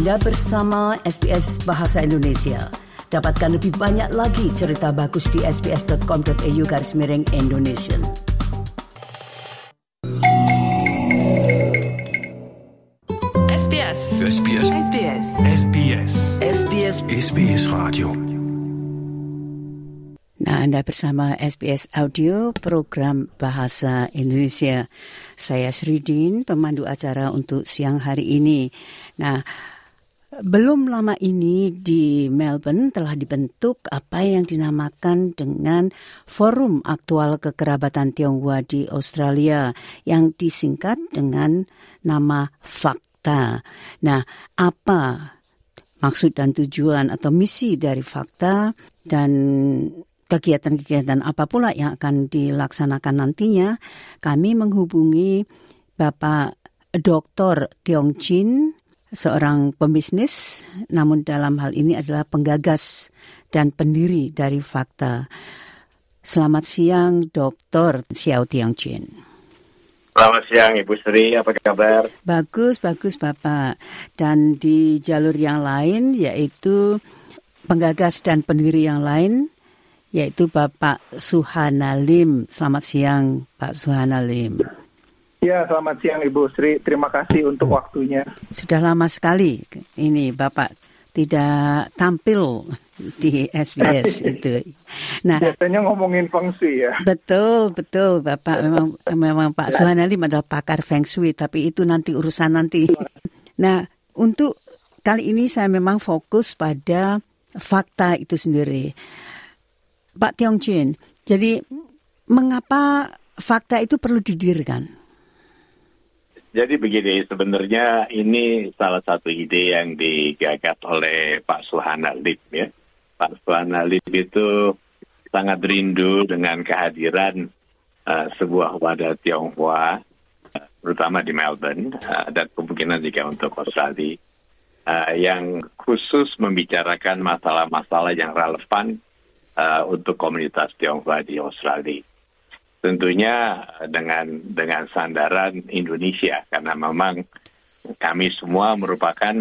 Anda bersama SBS Bahasa Indonesia. Dapatkan lebih banyak lagi cerita bagus di sbs.com.au garis miring Indonesia. SBS. SBS. SBS. SBS. SBS SBS Radio. Nah, Anda bersama SBS Audio program Bahasa Indonesia. Saya Sridin, pemandu acara untuk siang hari ini. Nah, belum lama ini di Melbourne telah dibentuk apa yang dinamakan dengan Forum Aktual Kekerabatan Tionghoa di Australia yang disingkat dengan nama FAKTA. Nah, apa maksud dan tujuan atau misi dari FAKTA dan kegiatan-kegiatan apa pula yang akan dilaksanakan nantinya, kami menghubungi Bapak Dr. Tiong Chin, seorang pembisnis, namun dalam hal ini adalah penggagas dan pendiri dari Fakta. Selamat siang, Dr. Xiao Tiong Chin. Selamat siang Ibu Sri, apa kabar? Bagus, bagus Bapak. Dan di jalur yang lain yaitu penggagas dan pendiri yang lain yaitu Bapak Suhana Lim. Selamat siang Pak Suhana Lim. Ya, selamat siang Ibu Sri. Terima kasih untuk waktunya. Sudah lama sekali ini Bapak tidak tampil di SBS itu. Nah, Biasanya ngomongin feng shui ya. betul betul Bapak memang memang Pak Suhana Lim adalah pakar feng shui tapi itu nanti urusan nanti. Nah, untuk kali ini saya memang fokus pada fakta itu sendiri. Pak Tiong Chin, jadi mengapa fakta itu perlu didirikan? Jadi begini, sebenarnya ini salah satu ide yang digagas oleh Pak Suhana Lip ya. Pak Suhana Lip itu sangat rindu dengan kehadiran uh, sebuah wadah Tionghoa, uh, terutama di Melbourne, uh, dan kemungkinan juga untuk Australia, uh, yang khusus membicarakan masalah-masalah yang relevan uh, untuk komunitas Tionghoa di Australia. Tentunya dengan dengan sandaran Indonesia karena memang kami semua merupakan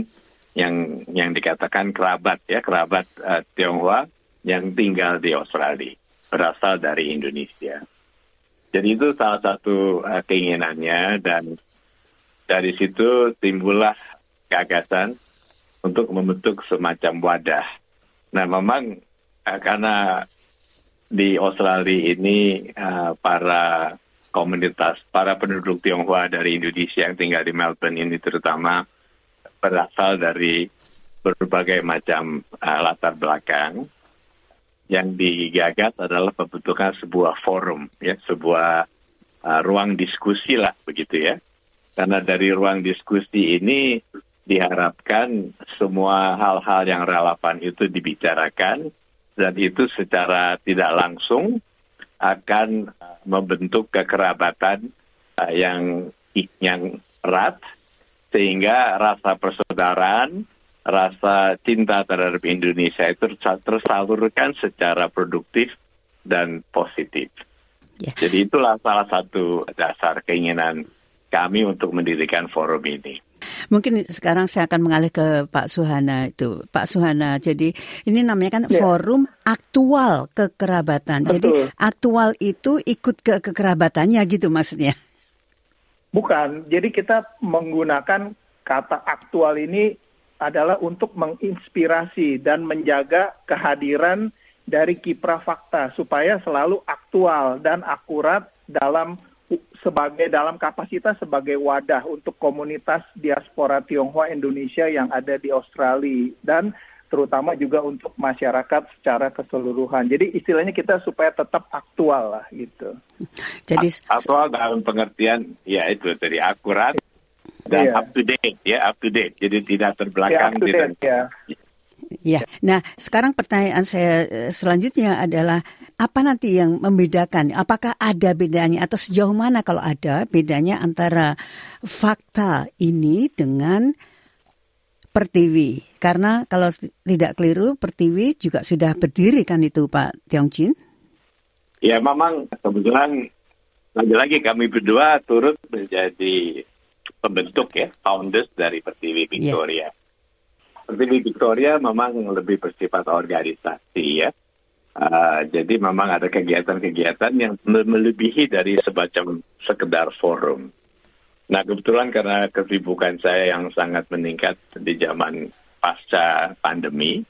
yang yang dikatakan kerabat ya kerabat uh, Tionghoa yang tinggal di Australia berasal dari Indonesia. Jadi itu salah satu uh, keinginannya dan dari situ timbullah gagasan untuk membentuk semacam wadah. Nah memang uh, karena di Australia ini uh, para komunitas, para penduduk Tionghoa dari Indonesia yang tinggal di Melbourne ini terutama berasal dari berbagai macam uh, latar belakang. Yang digagas adalah pembentukan sebuah forum, ya, sebuah uh, ruang diskusi lah begitu ya. Karena dari ruang diskusi ini diharapkan semua hal-hal yang relevan itu dibicarakan dan itu secara tidak langsung akan membentuk kekerabatan uh, yang yang erat sehingga rasa persaudaraan, rasa cinta terhadap Indonesia itu tersalurkan secara produktif dan positif. Ya. Jadi itulah salah satu dasar keinginan kami untuk mendirikan forum ini. Mungkin sekarang saya akan mengalih ke Pak Suhana itu. Pak Suhana, jadi ini namanya kan Ya. forum aktual kekerabatan. Jadi Betul. aktual itu ikut ke kekerabatannya gitu maksudnya. Bukan, jadi kita menggunakan kata aktual ini adalah untuk menginspirasi dan menjaga kehadiran dari kiprah fakta supaya selalu aktual dan akurat dalam sebagai dalam kapasitas sebagai wadah untuk komunitas diaspora Tionghoa Indonesia yang ada di Australia dan terutama juga untuk masyarakat secara keseluruhan. Jadi istilahnya kita supaya tetap aktual lah gitu. Jadi Aktual dalam pengertian ya itu dari akurat dan Iya. up to date ya up to date. Jadi tidak Ya, terbelakang up to tidak date, ya. Ya, nah sekarang pertanyaan saya eh, selanjutnya adalah apa nanti yang membedakan? Apakah ada bedanya atau sejauh mana kalau ada bedanya antara fakta ini dengan Pertiwi? Karena kalau tidak keliru, Pertiwi juga sudah berdiri kan itu Pak Tiongchin? Ya memang kebetulan lagi-lagi kami berdua turut menjadi pembentuk ya founders dari Pertiwi Victoria. Pertiwi Victoria memang lebih bersifat organisasi ya. Uh, jadi memang ada kegiatan-kegiatan yang melebihi dari semacam sekedar forum. Nah kebetulan karena kesibukan saya yang sangat meningkat di zaman pasca pandemi,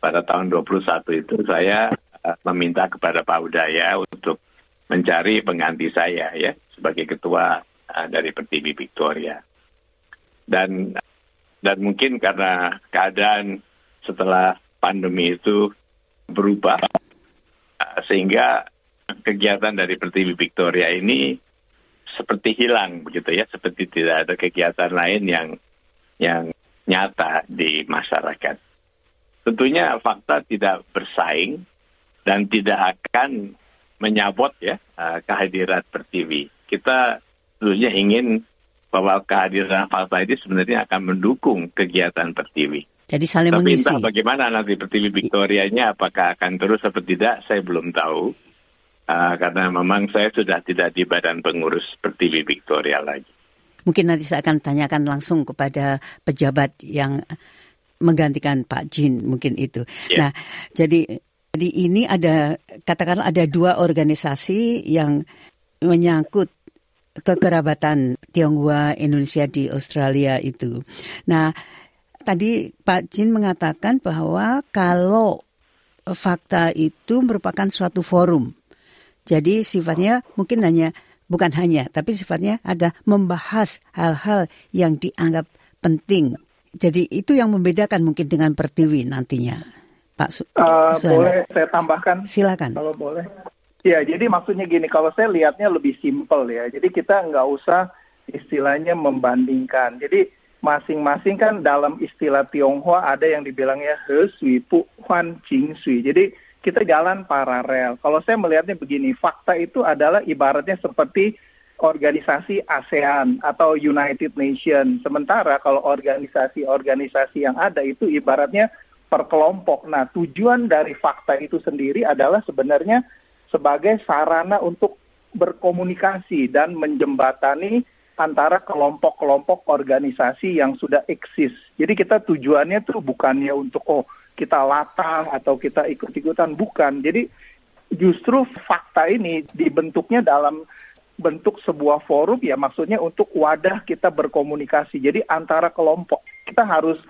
pada tahun 21 itu saya uh, meminta kepada Pak Udaya untuk mencari pengganti saya ya sebagai ketua uh, dari Pertiwi Victoria. Dan dan mungkin karena keadaan setelah pandemi itu berubah sehingga kegiatan dari Pertiwi Victoria ini seperti hilang begitu ya, seperti tidak ada kegiatan lain yang yang nyata di masyarakat. Tentunya fakta tidak bersaing dan tidak akan menyabot ya uh, kehadiran Pertiwi. Kita tentunya ingin bahwa kehadiran fakta ini sebenarnya akan mendukung kegiatan Pertiwi. Jadi saling Tapi mengisi. entah bagaimana nanti Pertiwi Victorianya apakah akan terus atau tidak saya belum tahu. Uh, karena memang saya sudah tidak di badan pengurus Pertiwi Victoria lagi. Mungkin nanti saya akan tanyakan langsung kepada pejabat yang menggantikan Pak Jin mungkin itu. Ya. Nah, jadi jadi ini ada katakanlah ada dua organisasi yang menyangkut kekerabatan Tionghoa Indonesia di Australia itu. Nah, tadi Pak Jin mengatakan bahwa kalau fakta itu merupakan suatu forum. Jadi sifatnya mungkin hanya bukan hanya tapi sifatnya ada membahas hal-hal yang dianggap penting. Jadi itu yang membedakan mungkin dengan Pertiwi nantinya. Pak Su Uh, Suhana. boleh saya tambahkan Silakan. kalau boleh. Ya, jadi maksudnya gini, kalau saya lihatnya lebih simpel ya. Jadi kita nggak usah istilahnya membandingkan. Jadi masing-masing kan dalam istilah Tionghoa ada yang dibilangnya He Sui Pu Huan Jing Sui. Jadi kita jalan paralel. Kalau saya melihatnya begini, fakta itu adalah ibaratnya seperti organisasi ASEAN atau United Nations. Sementara kalau organisasi-organisasi yang ada itu ibaratnya per kelompok. Nah, tujuan dari fakta itu sendiri adalah sebenarnya sebagai sarana untuk berkomunikasi dan menjembatani antara kelompok-kelompok organisasi yang sudah eksis. Jadi kita tujuannya tuh bukannya untuk oh kita latah atau kita ikut-ikutan bukan. Jadi justru fakta ini dibentuknya dalam bentuk sebuah forum ya maksudnya untuk wadah kita berkomunikasi. Jadi antara kelompok kita harus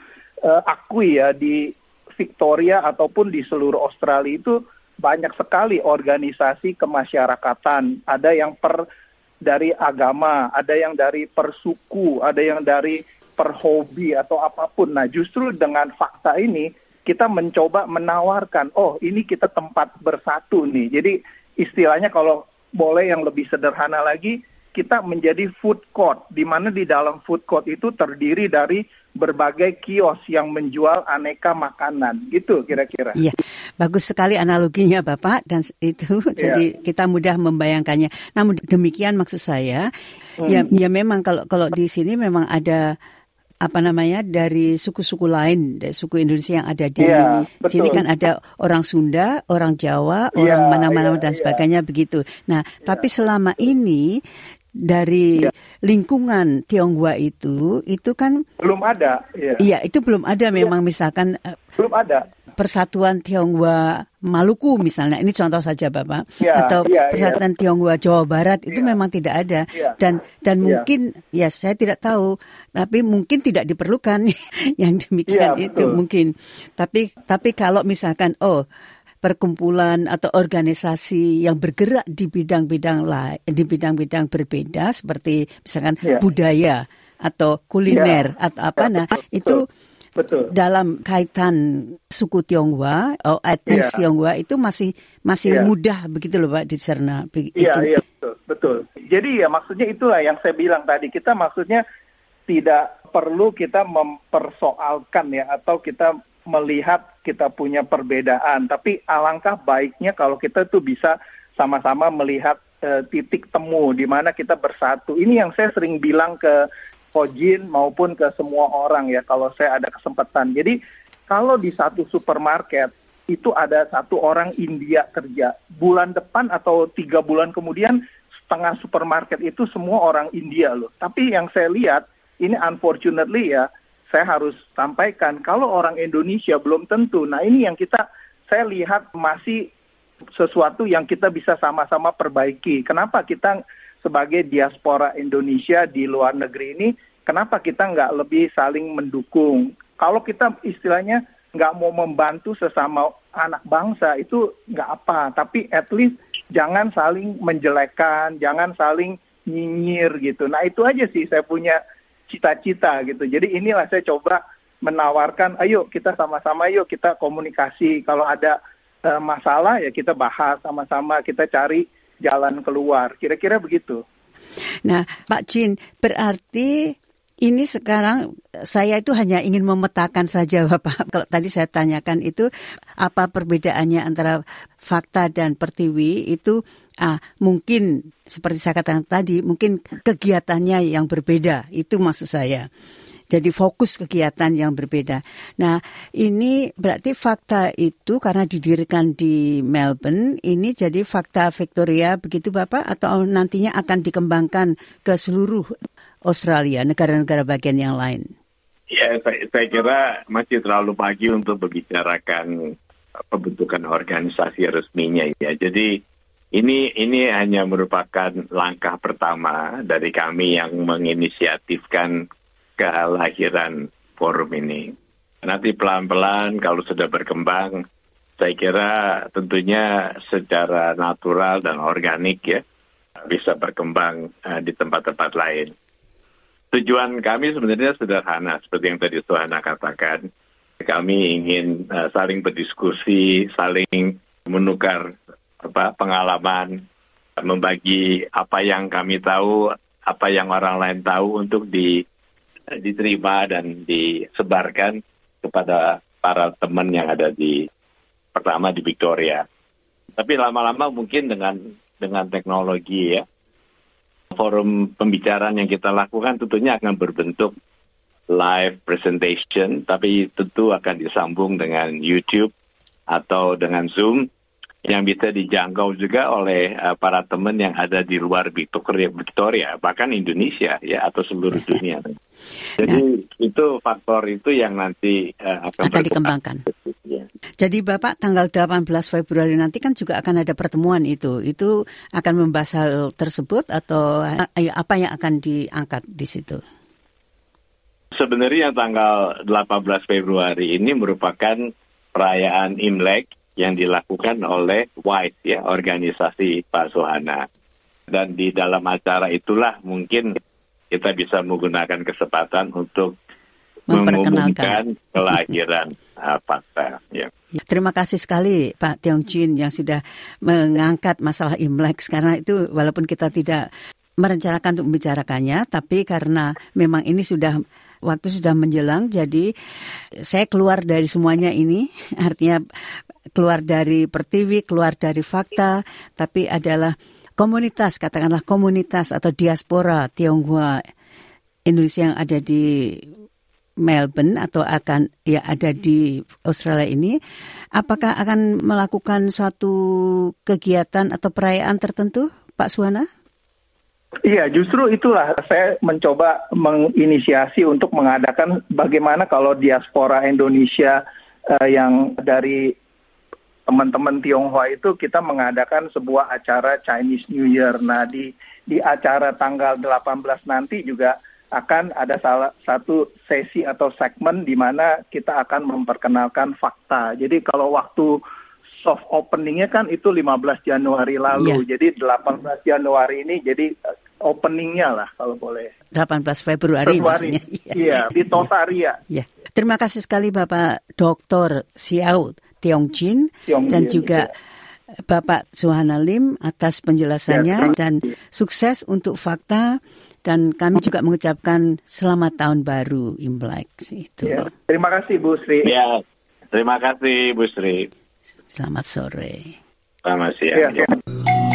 uh, akui ya di Victoria ataupun di seluruh Australia itu banyak sekali organisasi kemasyarakatan. Ada yang per dari agama, ada yang dari persuku, ada yang dari perhobi atau apa pun. Nah, justru dengan fakta ini kita mencoba menawarkan, oh ini kita tempat bersatu nih. Jadi istilahnya kalau boleh yang lebih sederhana lagi, kita menjadi food court, di mana di dalam food court itu terdiri dari berbagai kios yang menjual aneka makanan, gitu kira-kira. Iya, bagus sekali analoginya Bapak dan itu jadi kita mudah membayangkannya. Namun demikian maksud saya, Hmm. ya ya memang kalau kalau di sini memang ada apa namanya dari suku-suku lain, dari suku Indonesia yang ada di Iya, sini betul. kan ada orang Sunda, orang Jawa, Iya, orang mana-mana iya, dan iya. sebagainya begitu. Nah, tapi selama ini dari Iya. lingkungan Tionghoa itu itu kan Belum ada, ya. iya itu belum ada memang misalkan eh, Belum ada. Persatuan Tionghoa Maluku misalnya ini contoh saja Bapak Ya, atau ya, Persatuan Tionghoa Jawa Barat itu Ya. memang tidak ada Ya. dan dan Ya. mungkin ya saya tidak tahu tapi mungkin tidak diperlukan yang demikian Ya, itu betul. mungkin tapi tapi kalau misalkan oh perkumpulan atau organisasi yang bergerak di bidang-bidang lain di bidang-bidang berbeda seperti misalkan Ya. budaya atau kuliner atau apa Ya, nah betul, itu Betul. Dalam kaitan suku Tionghoa atau etnis Iya. Tionghoa itu masih masih Iya. mudah begitu loh Pak dicerna. Iya, iya betul, betul. Jadi ya maksudnya itulah yang saya bilang tadi. Kita maksudnya tidak perlu kita mempersoalkan ya atau kita melihat kita punya perbedaan, tapi alangkah baiknya kalau kita tuh bisa sama-sama melihat eh, titik temu di mana kita bersatu. Ini yang saya sering bilang ke Kojin maupun ke semua orang ya kalau saya ada kesempatan. Jadi kalau di satu supermarket itu ada satu orang India kerja bulan depan atau tiga bulan kemudian setengah supermarket itu semua orang India loh. Tapi yang saya lihat ini unfortunately ya saya harus sampaikan kalau orang Indonesia belum tentu. Nah, ini yang kita saya lihat masih sesuatu yang kita bisa sama-sama perbaiki. Kenapa kita sebagai diaspora Indonesia di luar negeri ini, kenapa kita nggak lebih saling mendukung? Kalau kita istilahnya nggak mau membantu sesama anak bangsa itu nggak apa, tapi at least jangan saling menjelekkan, jangan saling nyinyir gitu. Nah itu aja sih saya punya cita-cita gitu. Jadi inilah saya coba menawarkan, ayo kita sama-sama, yuk kita komunikasi. Kalau ada uh, masalah ya kita bahas sama-sama, kita cari jalan keluar. Kira-kira begitu. Nah, Pak Jin, berarti ini sekarang saya itu hanya ingin memetakan saja Bapak. Kalau tadi saya tanyakan itu apa perbedaannya antara fakta dan pertiwi itu ah, mungkin seperti saya katakan tadi mungkin kegiatannya yang berbeda itu maksud saya. Jadi fokus kegiatan yang berbeda. Nah, ini berarti fakta itu karena didirikan di Melbourne, ini jadi fakta Victoria begitu Bapak atau nantinya akan dikembangkan ke seluruh Australia, negara-negara bagian yang lain? Ya, saya, saya kira masih terlalu pagi untuk membicarakan pembentukan organisasi resminya ya. Jadi ini ini hanya merupakan langkah pertama dari kami yang menginisiatifkan kelahiran forum ini. Nanti pelan-pelan kalau sudah berkembang, saya kira tentunya secara natural dan organik ya bisa berkembang uh, di tempat-tempat lain. Tujuan kami sebenarnya sederhana, seperti yang tadi Suhana katakan. Kami ingin uh, saling berdiskusi, saling menukar apa, pengalaman, membagi apa yang kami tahu, apa yang orang lain tahu untuk di diterima dan disebarkan kepada para teman yang ada di pertama di Victoria. Tapi lama-lama mungkin dengan dengan teknologi ya, forum pembicaraan yang kita lakukan tentunya akan berbentuk live presentation, tapi tentu akan disambung dengan YouTube atau dengan Zoom yang bisa dijangkau juga oleh uh, para teman yang ada di luar Victoria, Victoria bahkan Indonesia ya atau seluruh dunia. Jadi nah, itu faktor itu yang nanti uh, akan, akan dikembangkan. Ya. Jadi Bapak tanggal 18 Februari nanti kan juga akan ada pertemuan itu. Itu akan membahas hal tersebut atau uh, apa yang akan diangkat di situ? Sebenarnya tanggal 18 Februari ini merupakan perayaan Imlek yang dilakukan oleh WISE ya organisasi Pak Sohana dan di dalam acara itulah mungkin kita bisa menggunakan kesempatan untuk mengumumkan kelahiran fakta. Ya. Terima kasih sekali Pak Tiong Chin yang sudah mengangkat masalah Imlek karena itu walaupun kita tidak merencanakan untuk membicarakannya, tapi karena memang ini sudah waktu sudah menjelang, jadi saya keluar dari semuanya ini, artinya keluar dari pertiwi, keluar dari fakta, tapi adalah komunitas, katakanlah komunitas atau diaspora Tionghoa Indonesia yang ada di Melbourne atau akan ya ada di Australia ini, apakah akan melakukan suatu kegiatan atau perayaan tertentu, Pak Suwana? Iya, justru itulah saya mencoba menginisiasi untuk mengadakan bagaimana kalau diaspora Indonesia uh, yang dari teman-teman Tionghoa itu kita mengadakan sebuah acara Chinese New Year. Nah, di di acara tanggal 18 nanti juga akan ada salah satu sesi atau segmen di mana kita akan memperkenalkan fakta. Jadi kalau waktu soft openingnya kan itu 15 Januari lalu. Yeah. Jadi 18 Januari ini jadi eh, openingnya lah kalau boleh. 18 Februari, Februari maksudnya. Iya, di Tosaria. Iya. Terima kasih sekali Bapak Dr. Xiao Tiong Jin dan juga ya. Bapak Suhana Lim atas penjelasannya ya, dan sukses untuk fakta dan kami juga mengucapkan selamat tahun baru Imlek itu. Ya, terima kasih Bu Sri. Ya, terima kasih Bu Sri. Selamat sore. Selamat siang. Ya. Ya.